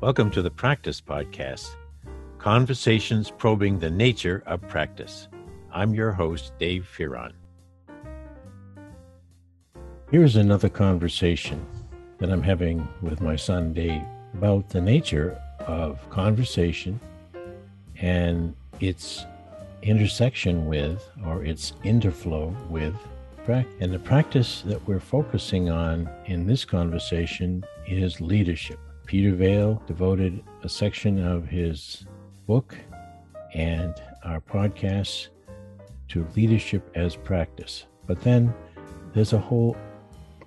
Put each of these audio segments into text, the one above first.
Welcome to the Practice Podcast Conversations Probing the Nature of Practice. I'm your host, Dave Fearon. Here's another conversation that I'm having with my son, Dave, about the nature of conversation and its intersection with or its interflow with practice. And the practice that we're focusing on in this conversation is leadership. Peter Vaill devoted a section of his book and our podcast to leadership as practice. But then there's a whole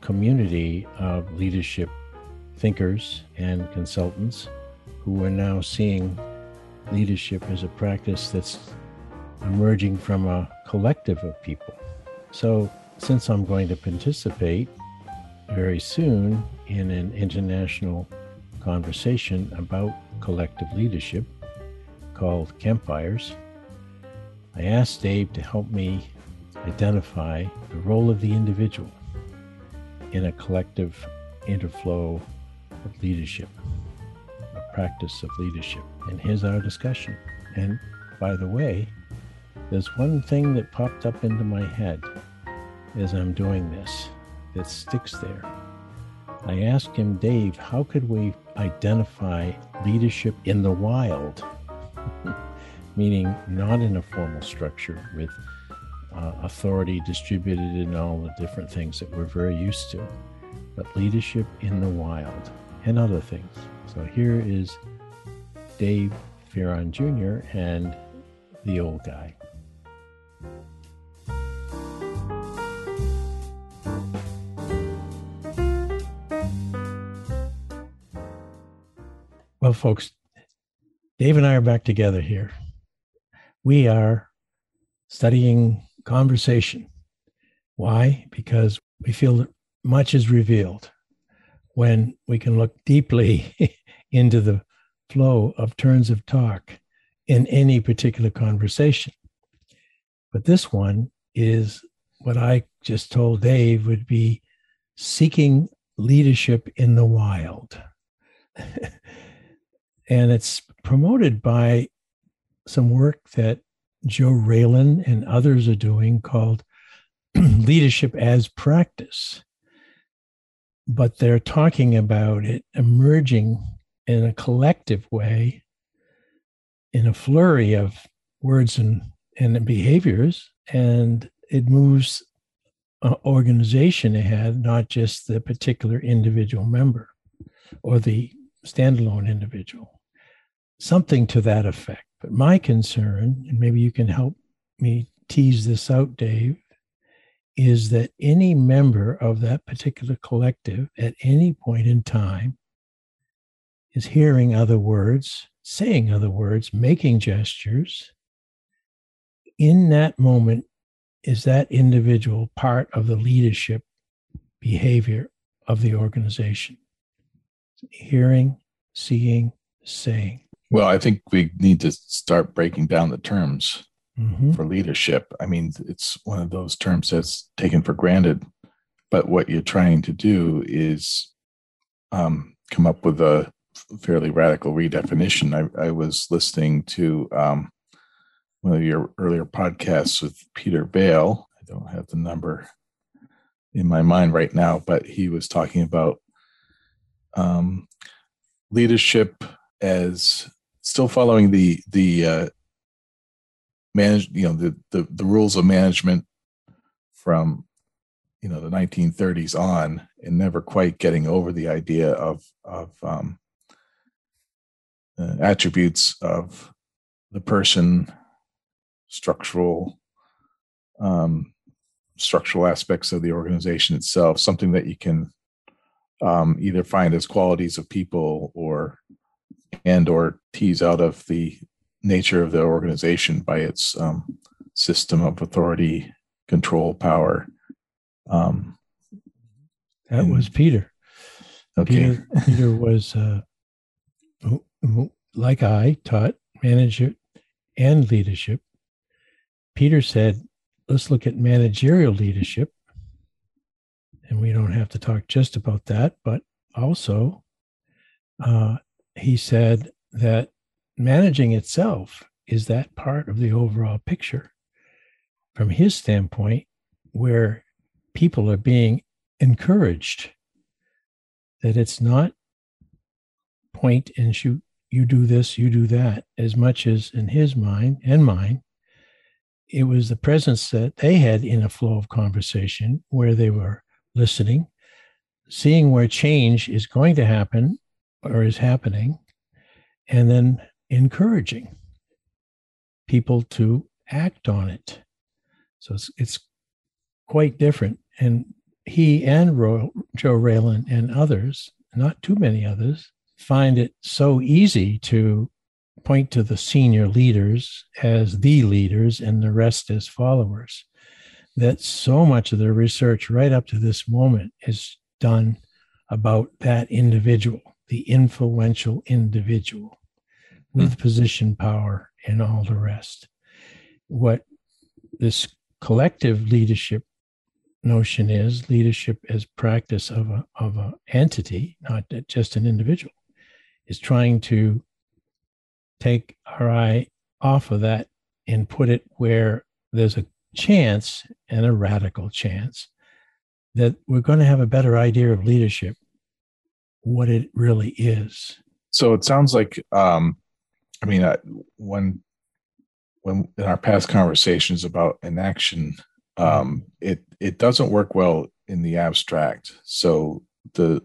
community of leadership thinkers and consultants who are now seeing leadership as a practice that's emerging from a collective of people. So, since I'm going to participate very soon in an international conversation about collective leadership called Campfires, I asked Dave to help me identify the role of the individual in a collective interflow of leadership, a practice of leadership. And here's our discussion. And by the way, there's one thing that popped up into my head as I'm doing this that sticks there. I asked him, Dave, how could we identify leadership in the wild? Meaning not in a formal structure with uh, authority distributed in all the different things that we're very used to, but leadership in the wild and other things. So here is Dave Fearon Jr. and the old guy. Well, folks, Dave and I are back together here. We are studying conversation. Why? Because we feel that much is revealed when we can look deeply into the flow of turns of talk in any particular conversation. But this one is what I just told Dave would be seeking leadership in the wild. and it's promoted by some work that Joe Raelin and others are doing called Leadership as Practice. But they're talking about it emerging in a collective way, in a flurry of words and, and behaviors, and it moves an organization ahead, not just the particular individual member or the standalone individual. Something to that effect. But my concern, and maybe you can help me tease this out, Dave, is that any member of that particular collective at any point in time is hearing other words, saying other words, making gestures. In that moment, is that individual part of the leadership behavior of the organization? Hearing, seeing, saying. Well, I think we need to start breaking down the terms mm-hmm. for leadership. I mean, it's one of those terms that's taken for granted, but what you're trying to do is um, come up with a fairly radical redefinition. I, I was listening to um, one of your earlier podcasts with Peter Vaill. I don't have the number in my mind right now, but he was talking about um, leadership as still following the the uh, manage you know the, the the rules of management from you know the 1930s on and never quite getting over the idea of of um, uh, attributes of the person structural um, structural aspects of the organization itself something that you can um, either find as qualities of people or and or tease out of the nature of the organization by its um, system of authority, control, power. Um, that and, was Peter. Okay. Peter, Peter was, uh, like I taught management and leadership. Peter said, let's look at managerial leadership. And we don't have to talk just about that, but also uh, he said that managing itself is that part of the overall picture. From his standpoint where people are being encouraged that it's not point and shoot you do this you do that as much as in his mind and mine it was the presence that they had in a flow of conversation where they were listening seeing where change is going to happen or is happening and then encouraging people to act on it. So it's, it's quite different. And he and Ro- Joe Raelin and others, not too many others, find it so easy to point to the senior leaders as the leaders and the rest as followers. That so much of their research right up to this moment is done about that individual, the influential individual with mm. position power and all the rest. What this collective leadership notion is leadership as practice of a of an entity, not just an individual, is trying to take our eye off of that and put it where there's a chance and a radical chance that we're going to have a better idea of leadership, what it really is. So it sounds like um, I mean, I, when when in our past conversations about inaction, um, it it doesn't work well in the abstract. So the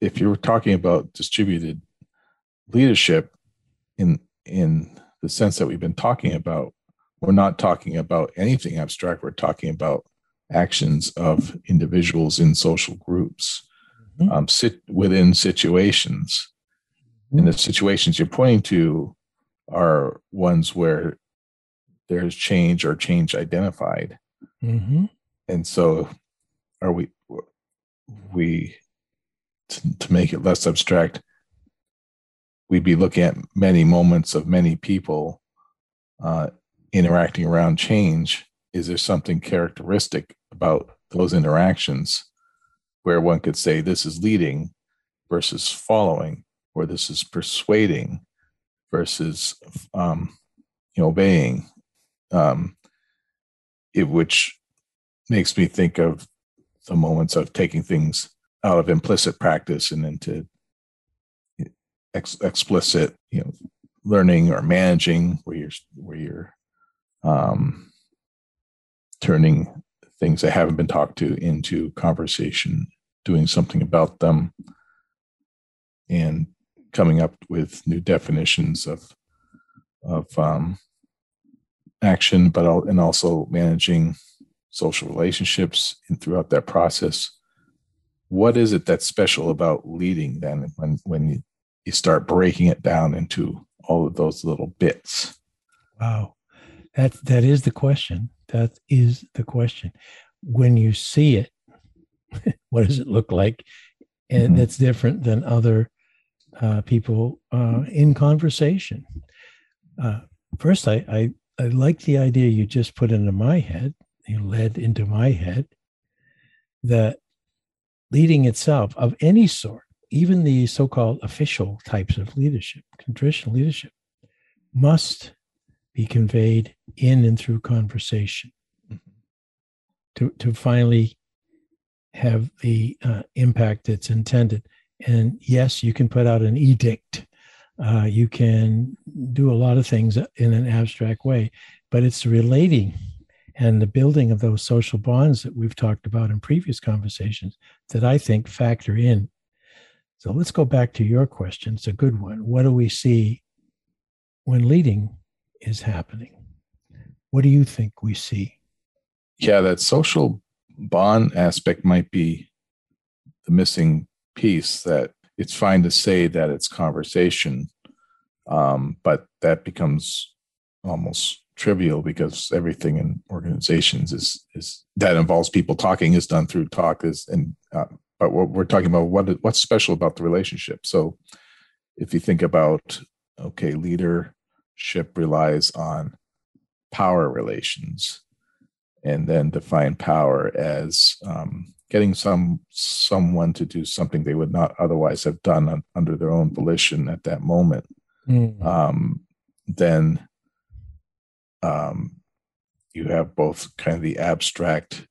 if you're talking about distributed leadership in in the sense that we've been talking about, we're not talking about anything abstract. We're talking about actions of individuals in social groups, mm-hmm. um, sit within situations. Mm-hmm. And the situations you're pointing to are ones where there's change or change identified. Mm-hmm. And so, are we, we, to, to make it less abstract, we'd be looking at many moments of many people uh, interacting around change. Is there something characteristic about those interactions where one could say this is leading versus following, or this is persuading versus um, you know obeying um, it which makes me think of the moments of taking things out of implicit practice and into ex- explicit you know learning or managing where you're where you're um, turning things that haven't been talked to into conversation doing something about them and coming up with new definitions of of um, action, but and also managing social relationships and throughout that process. What is it that's special about leading then when when you, you start breaking it down into all of those little bits? Wow. That that is the question. That is the question. When you see it, what does it look like? And mm-hmm. that's different than other uh, people uh, in conversation. Uh, first, I, I, I like the idea you just put into my head, you led into my head, that leading itself of any sort, even the so called official types of leadership, traditional leadership, must be conveyed in and through conversation mm-hmm. to, to finally have the uh, impact that's intended. And yes, you can put out an edict. Uh, you can do a lot of things in an abstract way, but it's relating and the building of those social bonds that we've talked about in previous conversations that I think factor in. So let's go back to your question. It's a good one. What do we see when leading is happening? What do you think we see? Yeah, that social bond aspect might be the missing piece that it's fine to say that it's conversation, um, but that becomes almost trivial because everything in organizations is is that involves people talking is done through talk is and uh, but what we're talking about what what's special about the relationship? So if you think about okay leadership relies on power relations and then define power as um, getting some someone to do something they would not otherwise have done on, under their own volition at that moment, mm. um, then um, you have both kind of the abstract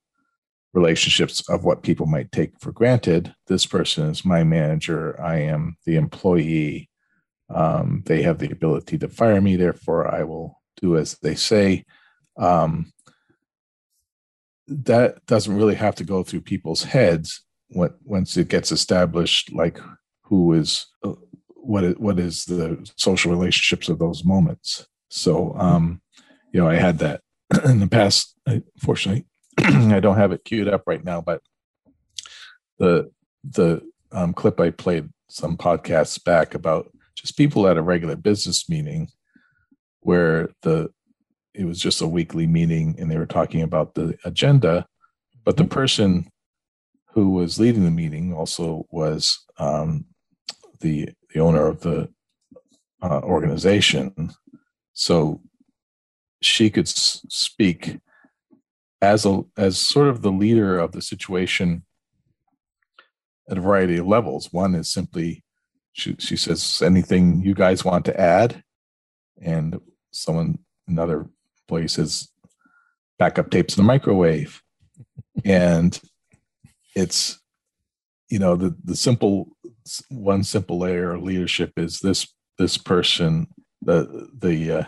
relationships of what people might take for granted. This person is my manager. I am the employee. Um, they have the ability to fire me, therefore, I will do as they say. Um, that doesn't really have to go through people's heads once it gets established, like who is uh, what is, what is the social relationships of those moments. So, um, you know, I had that in the past. Unfortunately, I don't have it queued up right now, but the the um, clip I played some podcasts back about just people at a regular business meeting where the it was just a weekly meeting and they were talking about the agenda, but the person who was leading the meeting also was um, the the owner of the uh, organization, so she could s- speak as a as sort of the leader of the situation at a variety of levels. One is simply she, she says anything you guys want to add, and someone another place says backup tapes in the microwave, and it's you know the the simple one simple layer of leadership is this this person the the uh,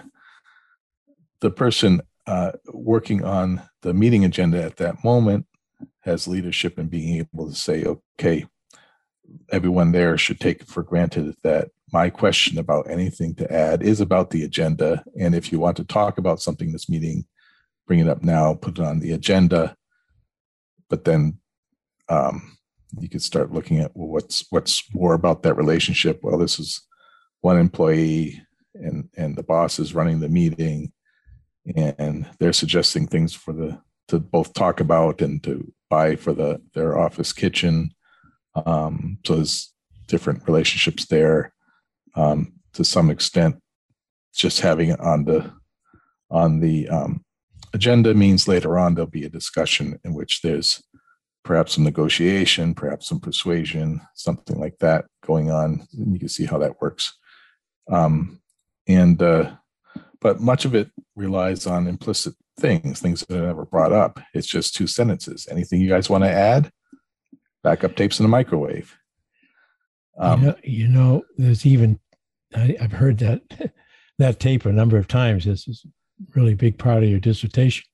the person uh, working on the meeting agenda at that moment has leadership in being able to say, okay, everyone there should take for granted that my question about anything to add is about the agenda. And if you want to talk about something in this meeting, bring it up now, put it on the agenda. But then um, you could start looking at well, what's what's more about that relationship. Well, this is one employee and and the boss is running the meeting and they're suggesting things for the to both talk about and to buy for the their office kitchen. Um, so there's different relationships there. Um, to some extent, just having it on the on the um, agenda means later on there'll be a discussion in which there's perhaps some negotiation, perhaps some persuasion, something like that going on. And you can see how that works. Um, and uh, but much of it relies on implicit things, things that are never brought up. It's just two sentences. Anything you guys want to add? Backup tapes in the microwave. Um, you, know, you know, there's even I, have heard that that tape a number of times. This is a really big part of your dissertation.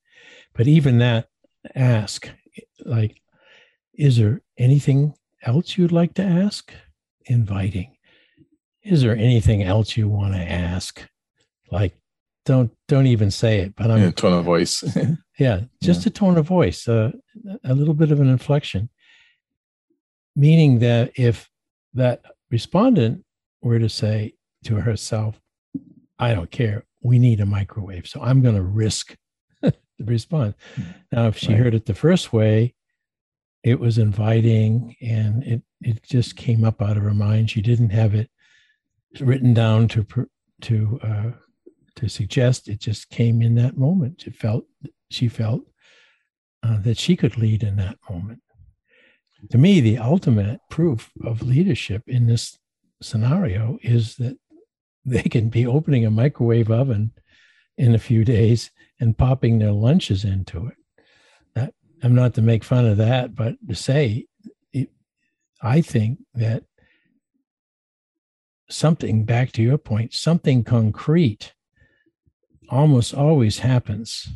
But even that ask, like, is there anything else you'd like to ask? Inviting. Is there anything else you want to ask? Like, don't don't even say it but i'm yeah, tone of voice yeah just yeah. a tone of voice uh, a little bit of an inflection meaning that if that respondent were to say to herself i don't care we need a microwave so i'm going to risk the response hmm. now if she right. heard it the first way it was inviting and it it just came up out of her mind she didn't have it written down to to uh, to suggest it just came in that moment. It felt she felt uh, that she could lead in that moment. To me, the ultimate proof of leadership in this scenario is that they can be opening a microwave oven in a few days and popping their lunches into it. That, I'm not to make fun of that, but to say, it, I think that something, back to your point, something concrete almost always happens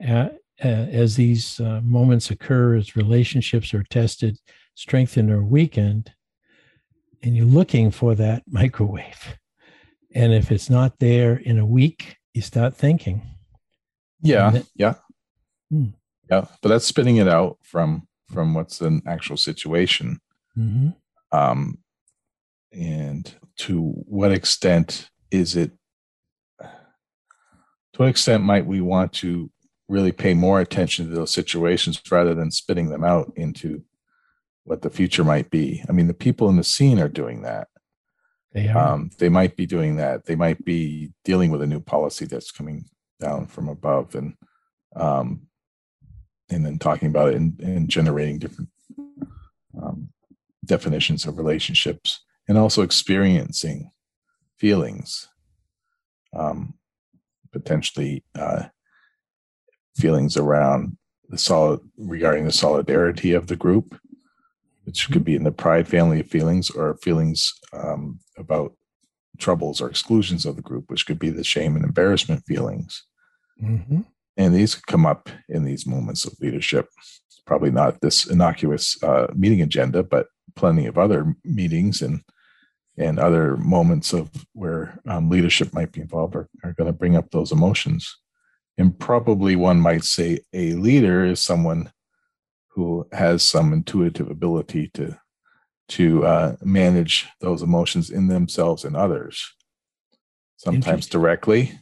at, uh, as these uh, moments occur, as relationships are tested, strengthened, or weakened, and you're looking for that microwave. And if it's not there in a week, you start thinking. Yeah, then, yeah, hmm. yeah. But that's spinning it out from from what's an actual situation. Mm-hmm. Um, and to what extent is it to what extent might we want to really pay more attention to those situations rather than spitting them out into what the future might be? I mean, the people in the scene are doing that. They are. Um, they might be doing that. They might be dealing with a new policy that's coming down from above, and um, and then talking about it and, and generating different um, definitions of relationships and also experiencing feelings, um, potentially uh, feelings around the solid regarding the solidarity of the group, which could be in the pride family of feelings, or feelings um, about troubles or exclusions of the group, which could be the shame and embarrassment feelings. Mm-hmm. And these come up in these moments of leadership. Probably not this innocuous uh, meeting agenda, but plenty of other meetings and and other moments of where um, leadership might be involved are, are going to bring up those emotions. And probably one might say a leader is someone who has some intuitive ability to to uh, manage those emotions in themselves and others, sometimes directly,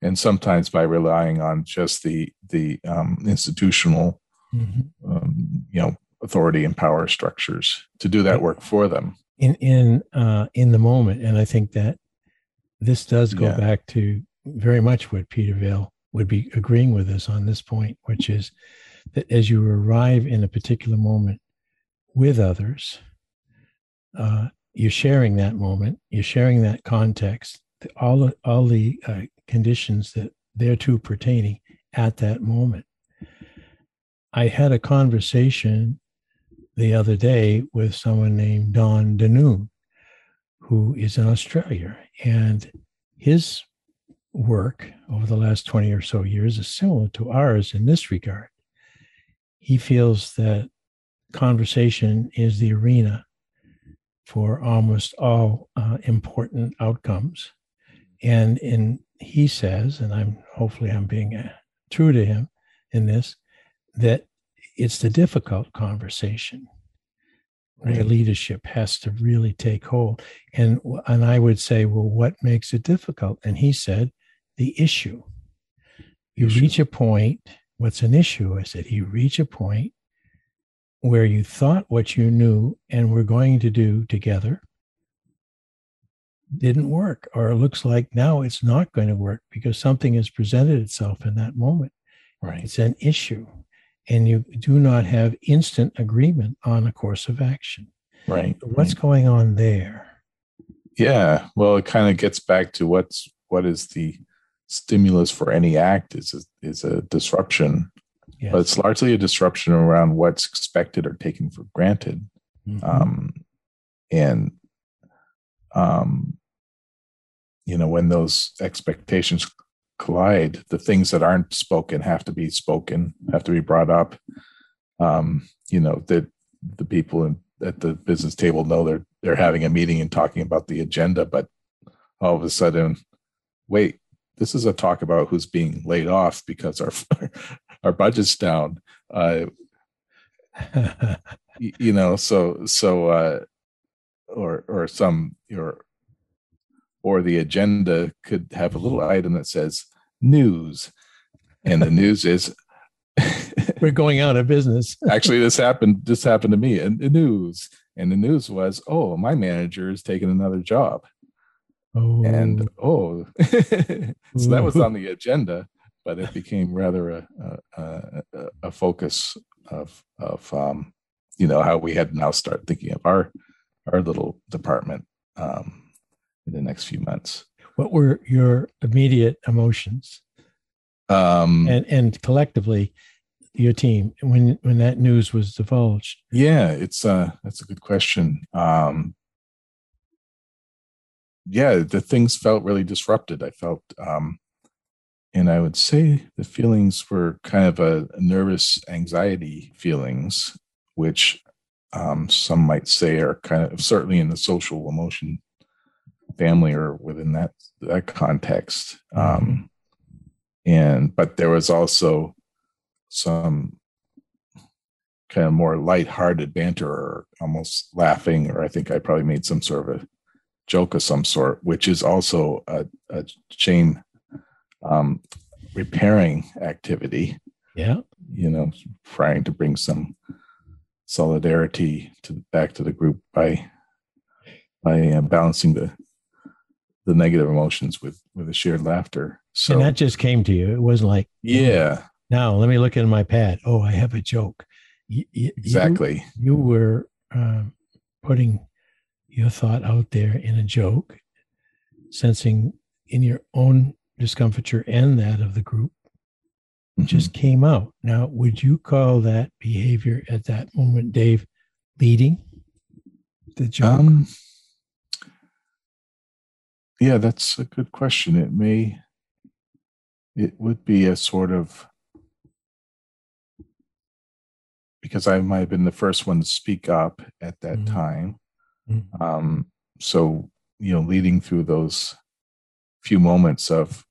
and sometimes by relying on just the the um, institutional, mm-hmm. um, you know, authority and power structures to do that work for them in in uh, in the moment. And I think that this does go yeah. back to very much what Peter Vaill would be agreeing with us on this point, which is that as you arrive in a particular moment with others, uh, you're sharing that moment, you're sharing that context, all the, all the uh, conditions that they're to pertaining at that moment. I had a conversation the other day with someone named Don Dunoon, who is in Australia. And his work over the last 20 or so years is similar to ours in this regard. He feels that conversation is the arena for almost all uh, important outcomes. And in he says, and I'm hopefully I'm being uh, true to him in this, that it's the difficult conversation right. where leadership has to really take hold. And and I would say, well, what makes it difficult? And he said, the issue. You issue. reach a point. What's an issue? I said, you reach a point where you thought what you knew and were going to do together didn't work, or it looks like now it's not going to work because something has presented itself in that moment. Right. It's an issue and you do not have instant agreement on a course of action. Right. What's right. going on there? Yeah. Well, it kind of gets back to what's what is the stimulus for any act is a, is a disruption, yes. but it's largely a disruption around what's expected or taken for granted. Mm-hmm. Um, and um, you know when those expectations collide. The things that aren't spoken have to be spoken, have to be brought up. Um, you know that the people in, at the business table know they're they're having a meeting and talking about the agenda, but all of a sudden, wait, this is a talk about who's being laid off because our our budget's down. Uh, you know, so so uh, or or some or or the agenda could have a little item that says news. And the news is we're going out of business. actually, this happened. This happened to me and the news. And the news was, oh, my manager is taking another job. Oh. And oh, so that was on the agenda, but it became rather a a, a, a focus of of um, you know how we had now start thinking of our our little department um, in the next few months. What were your immediate emotions? Um, and and collectively, your team when when that news was divulged? Yeah, it's uh that's a good question. Um, yeah, the things felt really disrupted. I felt, um, and I would say the feelings were kind of a, a nervous anxiety feelings, which um, some might say are kind of certainly in the social emotion family or within that that context. Um, and but there was also some kind of more light-hearted banter or almost laughing, or I think I probably made some sort of a joke of some sort, which is also a, a chain um, repairing activity. Yeah, you know, trying to bring some solidarity to back to the group by by uh, balancing the the negative emotions with with a shared laughter. So and that just came to you. It wasn't like yeah. Now let me look in my pad. Oh, I have a joke. you, exactly. You, you were uh, putting your thought out there in a joke, sensing in your own discomfiture and that of the group mm-hmm. just came out. Now, would you call that behavior at that moment, Dave, leading the joke? Um, yeah, that's a good question. It may, it would be a sort of, because I might have been the first one to speak up at that mm-hmm. time. Mm-hmm. Um, so, you know, leading through those few moments of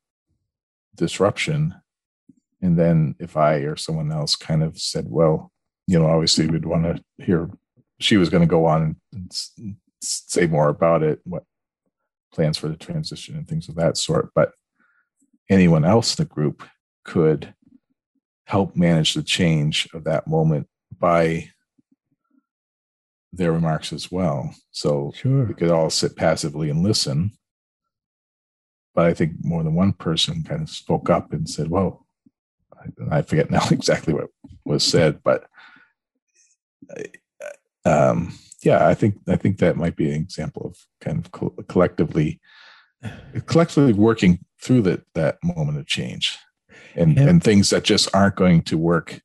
disruption. And then if I or someone else kind of said, well, you know, obviously we'd want to hear, she was going to go on and say more about it, what plans for the transition and things of that sort. But anyone else in the group could help manage the change of that moment by their remarks as well. So sure. we could all sit passively and listen. But I think more than one person kind of spoke up and said, well, I forget now exactly what was said, but um, yeah, I think I think that might be an example of kind of co- collectively collectively working through that that moment of change and yeah. and things that just aren't going to work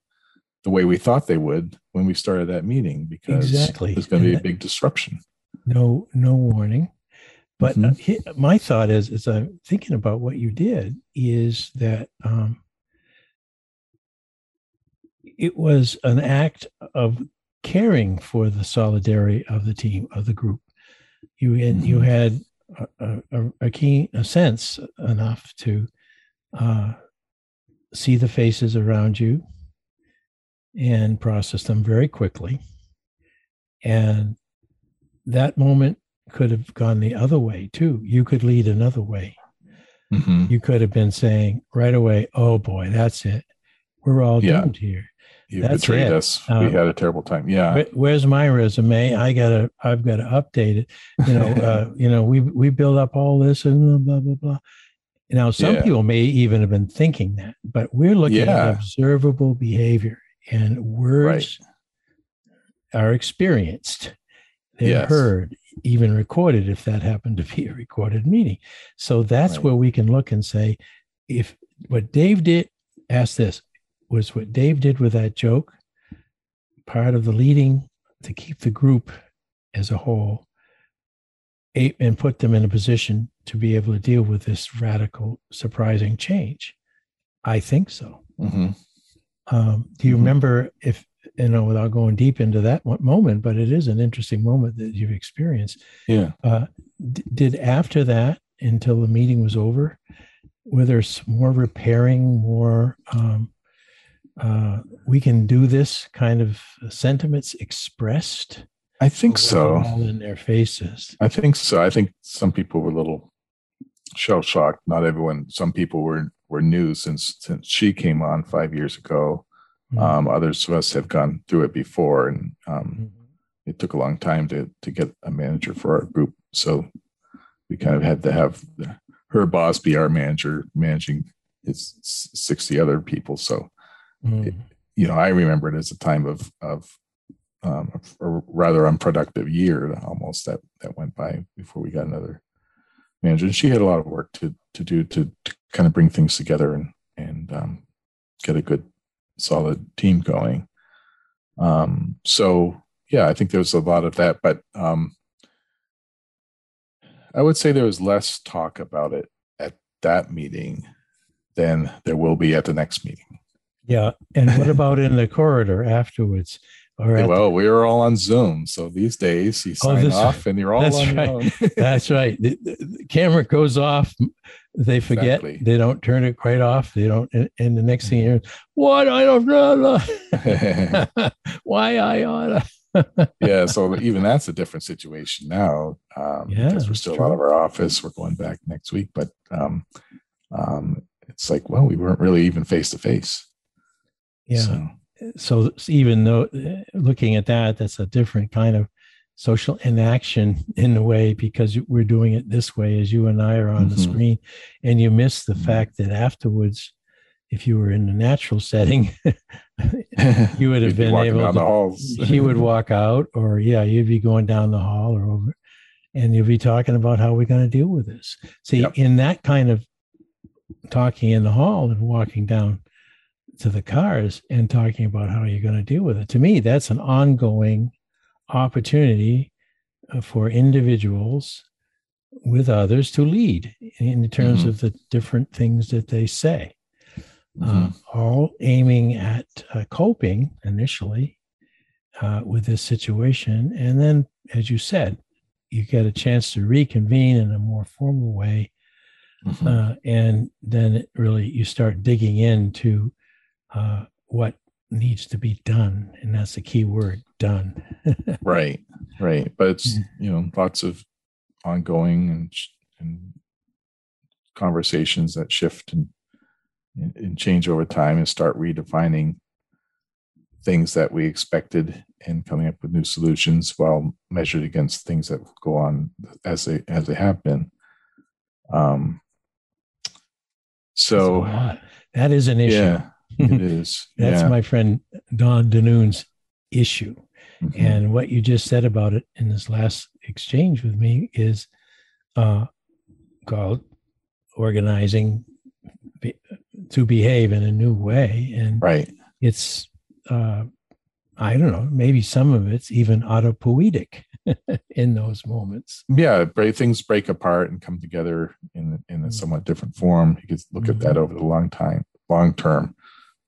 the way we thought they would when we started that meeting because exactly. there's going to be a big disruption. No, no warning. But mm-hmm. uh, my thought is, as I'm thinking about what you did, is that um, it was an act of caring for the solidarity of the team of the group. You had mm-hmm. you had a, a, a, keen a sense enough to uh, see the faces around you and process them very quickly, and that moment could have gone the other way too. You could lead another way. Mm-hmm. You could have been saying right away, "Oh boy, that's it. We're all yeah. doomed here." You That's betrayed it. us. Um, we had a terrible time. Yeah. Where's my resume? I gotta. I've got to update it. You know. uh, you know. We we build up all this and blah blah blah. Now, some yeah. people may even have been thinking that, but we're looking yeah. at observable behavior, and words right. are experienced. They're yes. heard, even recorded, if that happened to be a recorded meeting. So that's right. where we can look and say, if what Dave did, ask this: was what Dave did with that joke, part of the leading to keep the group as a whole and put them in a position to be able to deal with this radical, surprising change? I think so. Mm-hmm. Um, do you mm-hmm. remember if you know without going deep into that moment, but it is an interesting moment that you've experienced. Yeah. Uh, d- did after that, until the meeting was over, were there more repairing, more um, uh, we can do this kind of sentiments expressed? I think so. All in their faces. I think so. I think some people were a little shell shocked. Not everyone. Some people were were new since since she came on five years ago. Mm-hmm. Um, others of us have gone through it before, and um, mm-hmm. it took a long time to to get a manager for our group. So we kind of had to have the, her boss be our manager, managing his sixty other people. So Mm. It, you know, I remember it as a time of of um, a rather unproductive year almost that that went by before we got another manager. And she had a lot of work to to do to, to kind of bring things together and and um, get a good solid team going. Um, so yeah, I think there was a lot of that, but um, I would say there was less talk about it at that meeting than there will be at the next meeting. Yeah. And what about in the corridor afterwards? Or well, we were all on Zoom. So these days you oh, sign oh, off and you're all that's on right. your own. that's right. The, the, camera goes off. They forget. Exactly. They don't turn it quite off. They don't. And, and the next thing you're, what? I don't know. Why I oughta. yeah. So even that's a different situation now. Um, yeah, because we're still true. out of our office. We're going back next week. But um, um, it's like, well, we weren't really even face to face. Yeah. So. So even though looking at that, that's a different kind of social inaction in a way because we're doing it this way as you and I are on mm-hmm. the screen, and you miss the mm-hmm. fact that afterwards if you were in a natural setting, you would have been able to. he would walk out, or yeah, you'd be going down the hall or over, and you'll be talking about how we're going to deal with this. See, yep. in that kind of talking in the hall and walking down to the cars and talking about how you're going to deal with it. To me, that's an ongoing opportunity uh, for individuals with others to lead in terms mm-hmm. of the different things that they say. Uh, mm-hmm. Uh, all aiming at uh, coping initially uh, with this situation. And then, as you said, you get a chance to reconvene in a more formal way. Mm-hmm. Uh, and then really you start digging into uh, what needs to be done. And that's the key word done. right, right. But it's, you know, lots of ongoing and, and conversations that shift and, and change over time and start redefining things that we expected and coming up with new solutions while measured against things that go on as they as they have been. Um, so that is an issue. Yeah, it is. That's yeah. my friend Don Dunoon's issue. Mm-hmm. And what you just said about it in this last exchange with me is uh, called organizing be, to behave in a new way. And right. it's, uh, I don't know, maybe some of it's even autopoietic in those moments. Yeah, things break apart and come together in in a mm-hmm. somewhat different form. You could look mm-hmm. at that mm-hmm. over the long time, long term.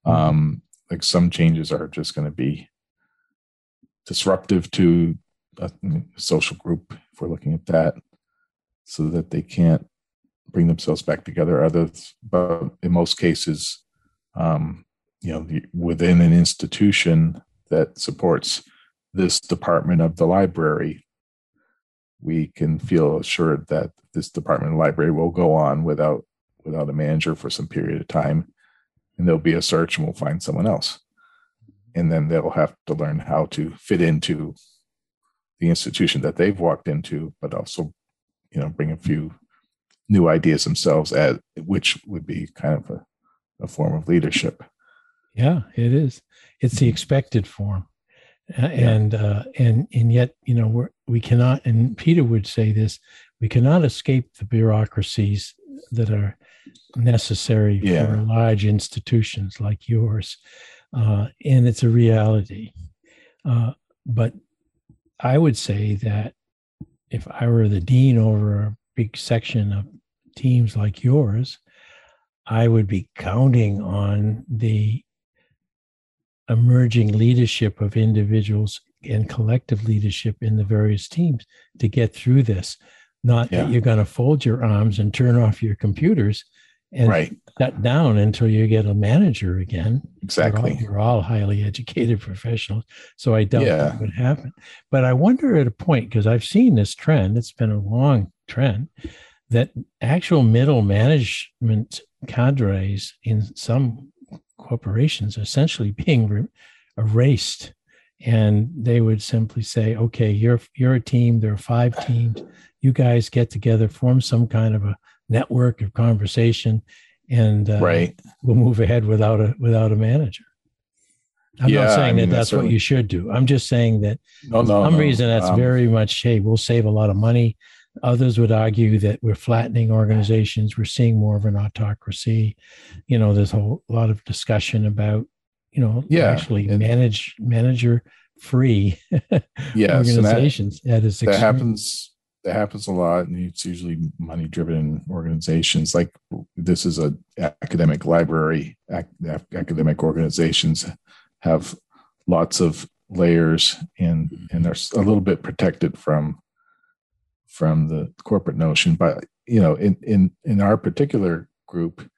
Um, like some changes are just going to be disruptive to a social group if we're looking at that so that they can't bring themselves back together. Others but in most cases um, you know within an institution that supports this department of the library we can feel assured that this department of library will go on without without a manager for some period of time and there'll be a search and we'll find someone else. And then they'll have to learn how to fit into the institution that they've walked into but also you know bring a few new ideas themselves at which would be kind of a, a form of leadership. Yeah it is. It's the expected form. And yeah. uh, and and yet you know we're, we cannot and peter would say this we cannot escape the bureaucracies that are necessary yeah. for large institutions like yours uh, and it's a reality. Uh, but I would say that if I were the dean over a big section of teams like yours, I would be counting on the emerging leadership of individuals and collective leadership in the various teams to get through this. Not yeah. that you're going to fold your arms and turn off your computers and right. shut down until you get a manager again. Exactly. You're all, you're all highly educated professionals. So I doubt yeah. that would happen. But I wonder at a point, because I've seen this trend, it's been a long trend, that actual middle management cadres in some corporations are essentially being re- erased. And they would simply say, okay, you're you're a team, there are five teams, you guys get together, form some kind of a network of conversation, and uh, right, we'll move ahead without a without a manager. I'm yeah, not saying I mean, that that's, that's what you should do. I'm just saying that no, no, for some no. reason that's um, very much hey, we'll save a lot of money. Others would argue that we're flattening organizations. We're seeing more of an autocracy. You know, there's a whole lot of discussion about you know yeah, actually and, manage manager free yes, organizations. that, that, that happens that happens a lot and it's usually money driven organizations. Like this is a academic library. Ac- academic organizations have lots of layers and mm-hmm. and they're a little bit protected from from the corporate notion. But you know in in in our particular group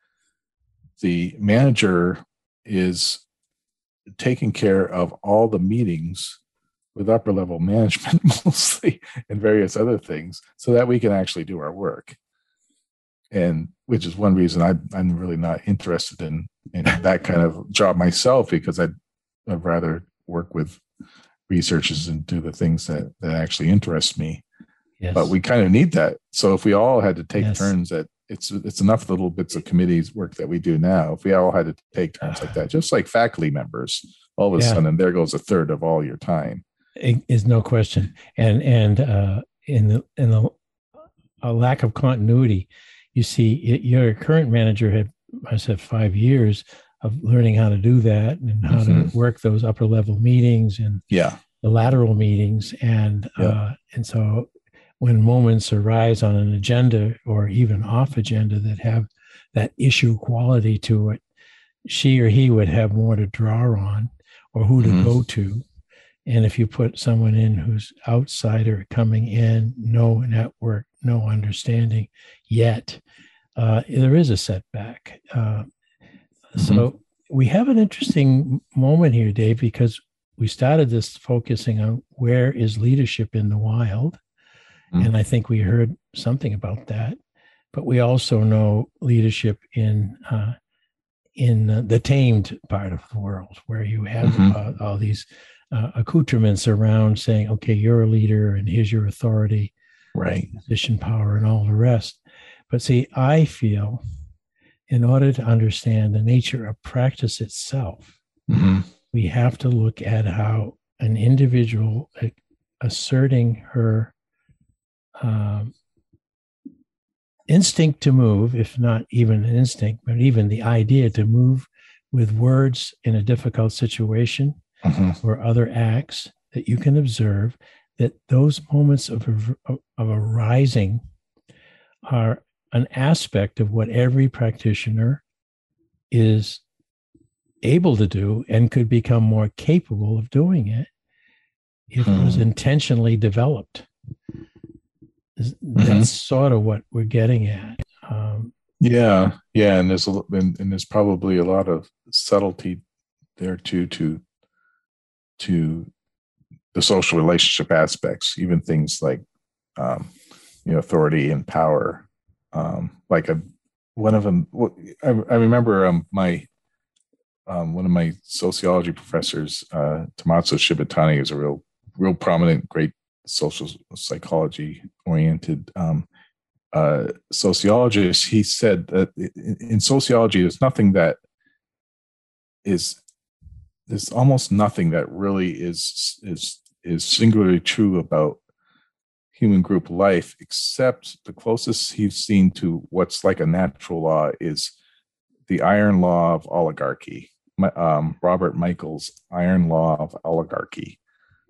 the manager is taking care of all the meetings with upper level management mostly and various other things so that we can actually do our work and which is one reason I, i'm really not interested in, in that kind of job myself because I'd, I'd rather work with researchers and do the things that, that actually interest me yes. but we kind of need that so if we all had to take yes. turns at it's it's enough little bits of committees work that we do now. If we all had to take turns like that, just like faculty members, all of a yeah. sudden there goes a third of all your time. Is no question, and and uh, in the in the a lack of continuity, you see, it, your current manager had I said five years of learning how to do that and how mm-hmm. to work those upper level meetings and yeah the lateral meetings and yeah. uh, and so when moments arise on an agenda or even off agenda that have that issue quality to it she or he would have more to draw on or who to mm-hmm. go to and if you put someone in who's outsider coming in no network no understanding yet uh, there is a setback uh, mm-hmm. so we have an interesting moment here dave because we started this focusing on where is leadership in the wild. Mm. And I think we heard something about that. But we also know leadership in uh, in uh, the tamed part of the world, where you have mm-hmm. uh, all these uh, accoutrements around saying, "Okay, you're a leader, and here's your authority, right, position, power, and all the rest." But see, I feel, in order to understand the nature of practice itself, mm-hmm we have to look at how an individual asserting her um, instinct to move, if not even an instinct, but even the idea to move with words in a difficult situation mm-hmm. or other acts that you can observe, that those moments of, of, arising are an aspect of what every practitioner is able to do and could become more capable of doing it if it was hmm. intentionally developed. That's mm-hmm. sort of what we're getting at. Um, yeah, yeah, and there's a and, and there's probably a lot of subtlety there too to to the social relationship aspects, even things like um, you know authority and power. Um, like a one of them, I, I remember um, my um, one of my sociology professors, uh, Tommaso is a real, real prominent, great social psychology oriented um, uh, sociologist. He said that in sociology, there's nothing that is there's almost nothing that really is is is singularly true about human group life except the closest he's seen to what's like a natural law is the iron law of oligarchy um, Robert Michels Iron Law of Oligarchy,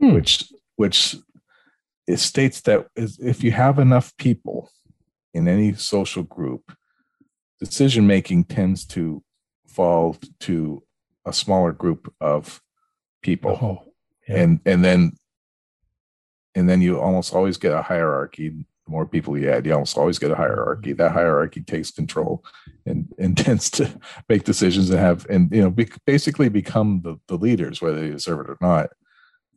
hmm. which which it states that if you have enough people in any social group, decision making tends to fall to a smaller group of people, oh, yeah. and and then and then you almost always get a hierarchy the more people you add, you almost always get a hierarchy. That hierarchy takes control and, and tends to make decisions and have and you know be, basically become the, the leaders, whether they deserve it or not.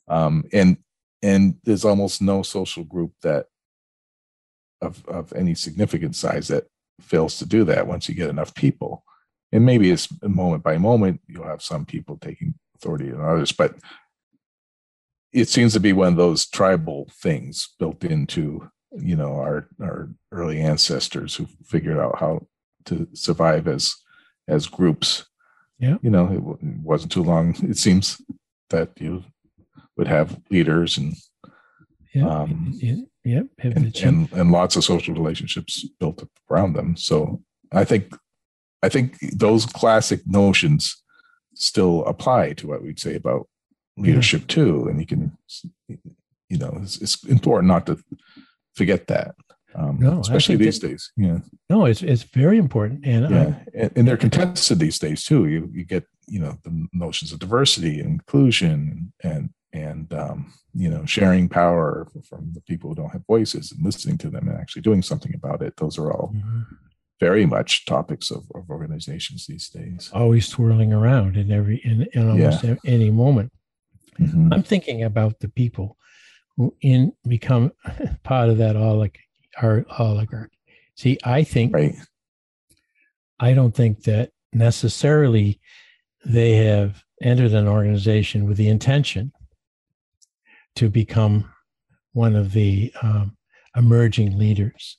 Um, and and there's almost no social group that of of any significant size that fails to do that once you get enough people. And maybe it's moment by moment you'll have some people taking authority and others, but it seems to be one of those tribal things built into you know our our early ancestors who figured out how to survive as as groups. Yeah. You know it, wasn't too long it seems that you would have leaders and yeah, um, yeah, and, and, and lots of social relationships built around them. So I think I think those classic notions still apply to what we'd say about leadership too. And you can, you know, it's, it's important not to forget that. Um, no, especially these that, days. Yeah. No, it's it's very important, and yeah, and, and, they're contested these days too. You you get you know the notions of diversity and inclusion and and um, you know sharing power from the people who don't have voices and listening to them and actually doing something about it. Those are all mm-hmm. Very much topics of, of organizations these days. Always swirling around in every in, in almost yeah. any moment. Mm-hmm. I'm thinking about the people who in become part of that olig- our oligarchy. See, I think right. I don't think that necessarily they have entered an organization with the intention to become one of the um, emerging leaders.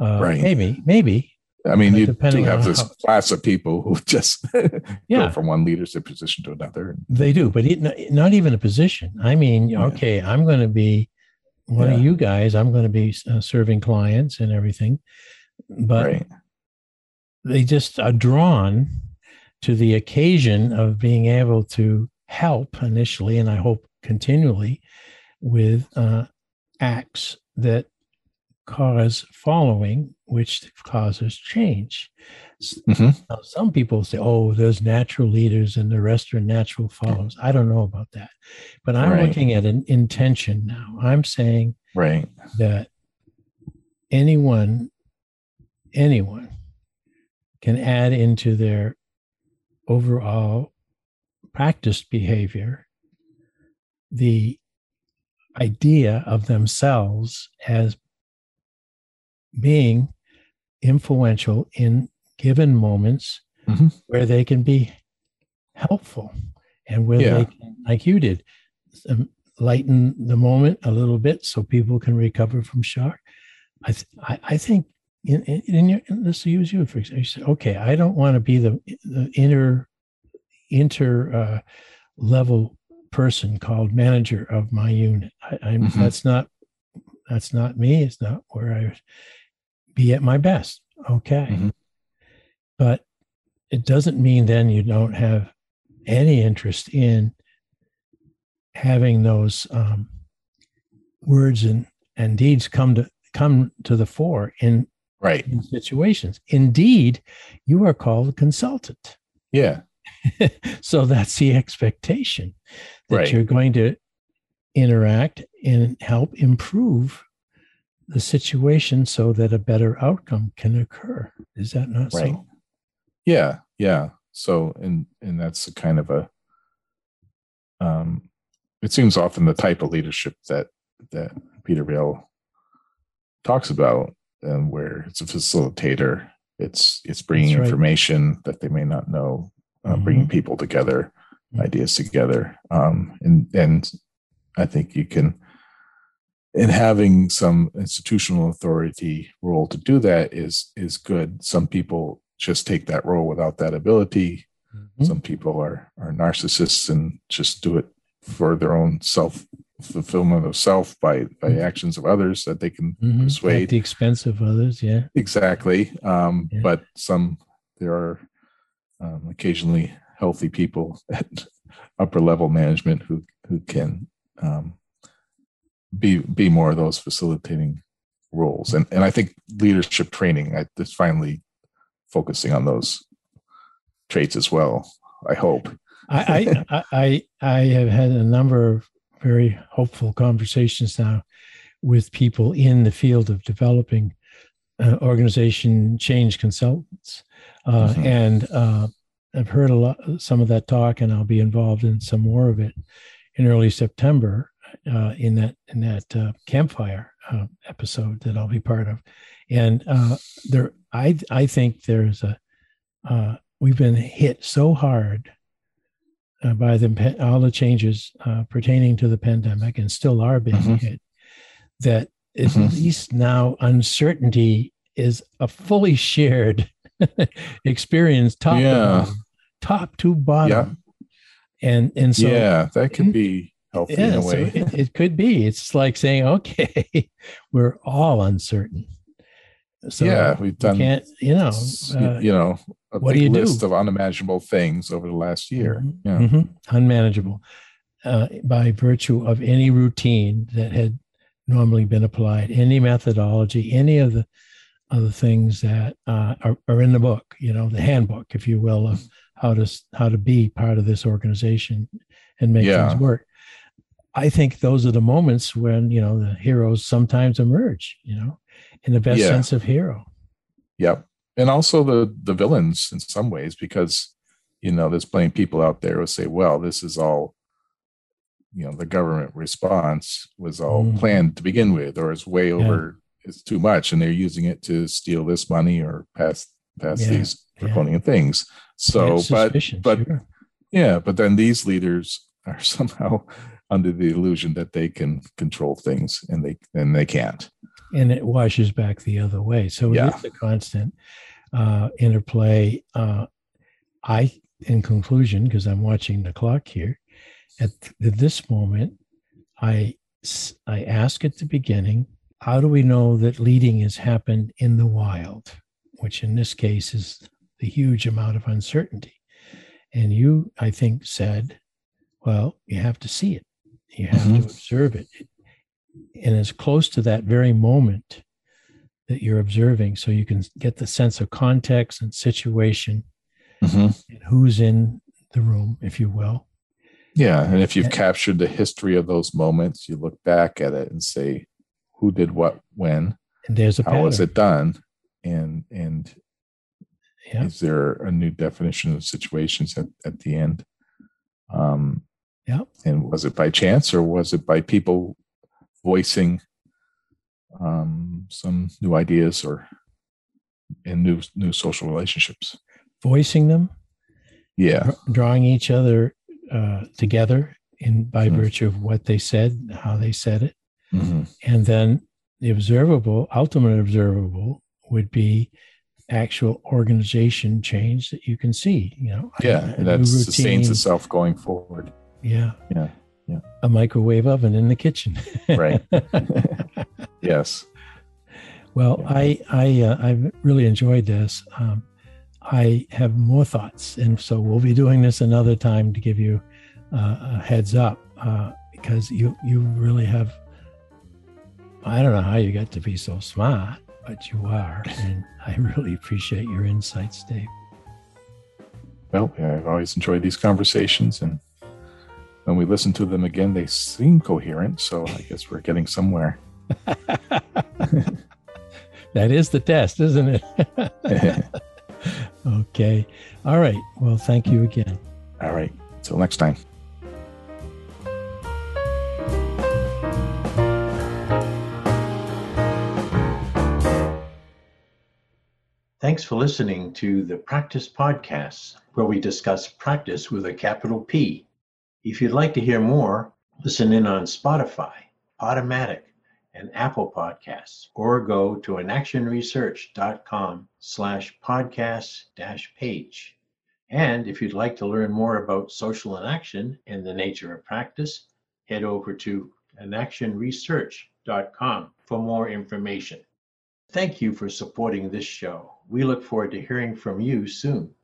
Uh, right. Maybe, maybe, I mean, you do have this how, class of people who just yeah. go from one leadership position to another. They do, but it, not even a position. I mean, okay. I'm going to be one yeah. of you guys. I'm going to be uh, serving clients and everything, but right. they just are drawn to the occasion of being able to help initially, and I hope continually, with uh, acts that cause following, which causes change. Mm-hmm. Some people say, oh, there's natural leaders and the rest are natural followers. I don't know about that. But I'm right. looking at an intention now. I'm saying right. that anyone, anyone can add into their overall practiced behavior the idea of themselves as being influential in given moments mm-hmm. where they can be helpful and where yeah. they can, like you did, um, lighten the moment a little bit so people can recover from shock. I, th- I, I, think in, in, in your, let's use you for example. You say, okay, I don't want to be the, the inner, inter uh, level person called manager of my unit. I, mm-hmm. That's not that's not me. It's not where I be at my best. Okay. Mm-hmm. But it doesn't mean then you don't have any interest in having those um, words and, and deeds come to come to the fore in right in situations. Indeed, you are called a consultant. Yeah. so that's the expectation that right. you're going to interact and help improve the situation so that a better outcome can occur. Is that not right. so? Yeah, yeah. So and and that's a kind of a um it seems often the type of leadership that that Peter Vaill talks about and where it's a facilitator it's it's bringing right. information that they may not know uh, mm-hmm. bringing people together mm-hmm. ideas together um, and and i think you can and having some institutional authority role to do that is is good some people just take that role without that ability mm-hmm. some people are are narcissists and just do it for their own self fulfillment of self by by mm-hmm. actions of others that they can mm-hmm. persuade at the expense of others yeah exactly um, yeah. but some there are um, occasionally healthy people at upper level management who who can um, be be more of those facilitating roles. And and i think leadership training I, is finally focusing on those traits as well i hope. I, I i i have had a number of very hopeful conversations now with people in the field of developing uh, organization change consultants. Uh, mm-hmm. and uh, i've heard a lot some of that talk and i'll be involved in some more of it in early september uh, in that in that uh, campfire uh, episode that I'll be part of, and uh, there I I think there's a uh, we've been hit so hard uh, by the all the changes pertaining to the pandemic and still are being mm-hmm. hit that at mm-hmm. least now uncertainty is a fully shared experience top yeah. to bottom, top to bottom. Yeah. And and so yeah, that could be healthy yeah, in a way. So it, it, could be. It's like saying, okay, we're all uncertain. So yeah, we've done. We can't, you know, uh, you know, a what big do you list do? of unimaginable things over the last year. Mm-hmm. Yeah, mm-hmm. unmanageable uh, by virtue of any routine that had normally been applied, any methodology, any of the other things that uh, are, are in the book. You know, the handbook, if you will, of how to how to be part of this organization and make yeah. things work. I think those are the moments when you know the heroes sometimes emerge. You know, in the best yeah. sense of hero. Yep, and also the the villains in some ways because you know there's plenty of people out there who say, "Well, this is all." You know, the government response was all mm. planned to begin with, or it's way over. Yeah. It's too much, and they're using it to steal this money or pass pass yeah. these draconian things. So, but but sure. yeah, but then these leaders are somehow under the illusion that they can control things and they and they can't and it washes back the other way so yeah. it's a constant uh, interplay. Uh, I, in conclusion, because I'm watching the clock here, at, at this moment, I I ask at the beginning, how do we know that leading has happened in the wild, which in this case is the huge amount of uncertainty. And you, I think, said, well, you have to see it, you have mm-hmm. to observe it. And it's close to that very moment that you're observing, so you can get the sense of context and situation mm-hmm. and who's in the room, if you will. Yeah. And if you've and, captured the history of those moments, you look back at it and say, who did what when? And there's a how pattern. was it done? And and yeah. is there a new definition of situations at, at the end? Um yeah. And was it by chance or was it by people voicing um, some new ideas or in new new social relationships? Voicing them. Yeah. Drawing each other uh, together in by mm-hmm. virtue of what they said, how they said it, mm-hmm. and then the observable, ultimate observable, would be actual organization change that you can see. You know, yeah, that sustains itself going forward. Yeah. Yeah. Yeah. A microwave oven in the kitchen. right. yes. Well, yeah. I I uh, I've really enjoyed this. Um, I have more thoughts, and so we'll be doing this another time to give you uh, a heads up uh, because you you really have. I don't know how you got to be so smart, but you are, and I really appreciate your insights, Dave. Well, I've always enjoyed these conversations, and when we listen to them again, they seem coherent. So I guess we're getting somewhere. that is the test, isn't it? okay. All right. Well, thank you again. All right. Till next time. Thanks for listening to the Practice Podcasts, where we discuss practice with a capital P. If you'd like to hear more, listen in on Spotify, Podomatic, and Apple Podcasts, or go to inactionresearch.com slash podcast dash page. And if you'd like to learn more about social inaction and the nature of practice, head over to inactionresearch.com for more information. Thank you for supporting this show. We look forward to hearing from you soon.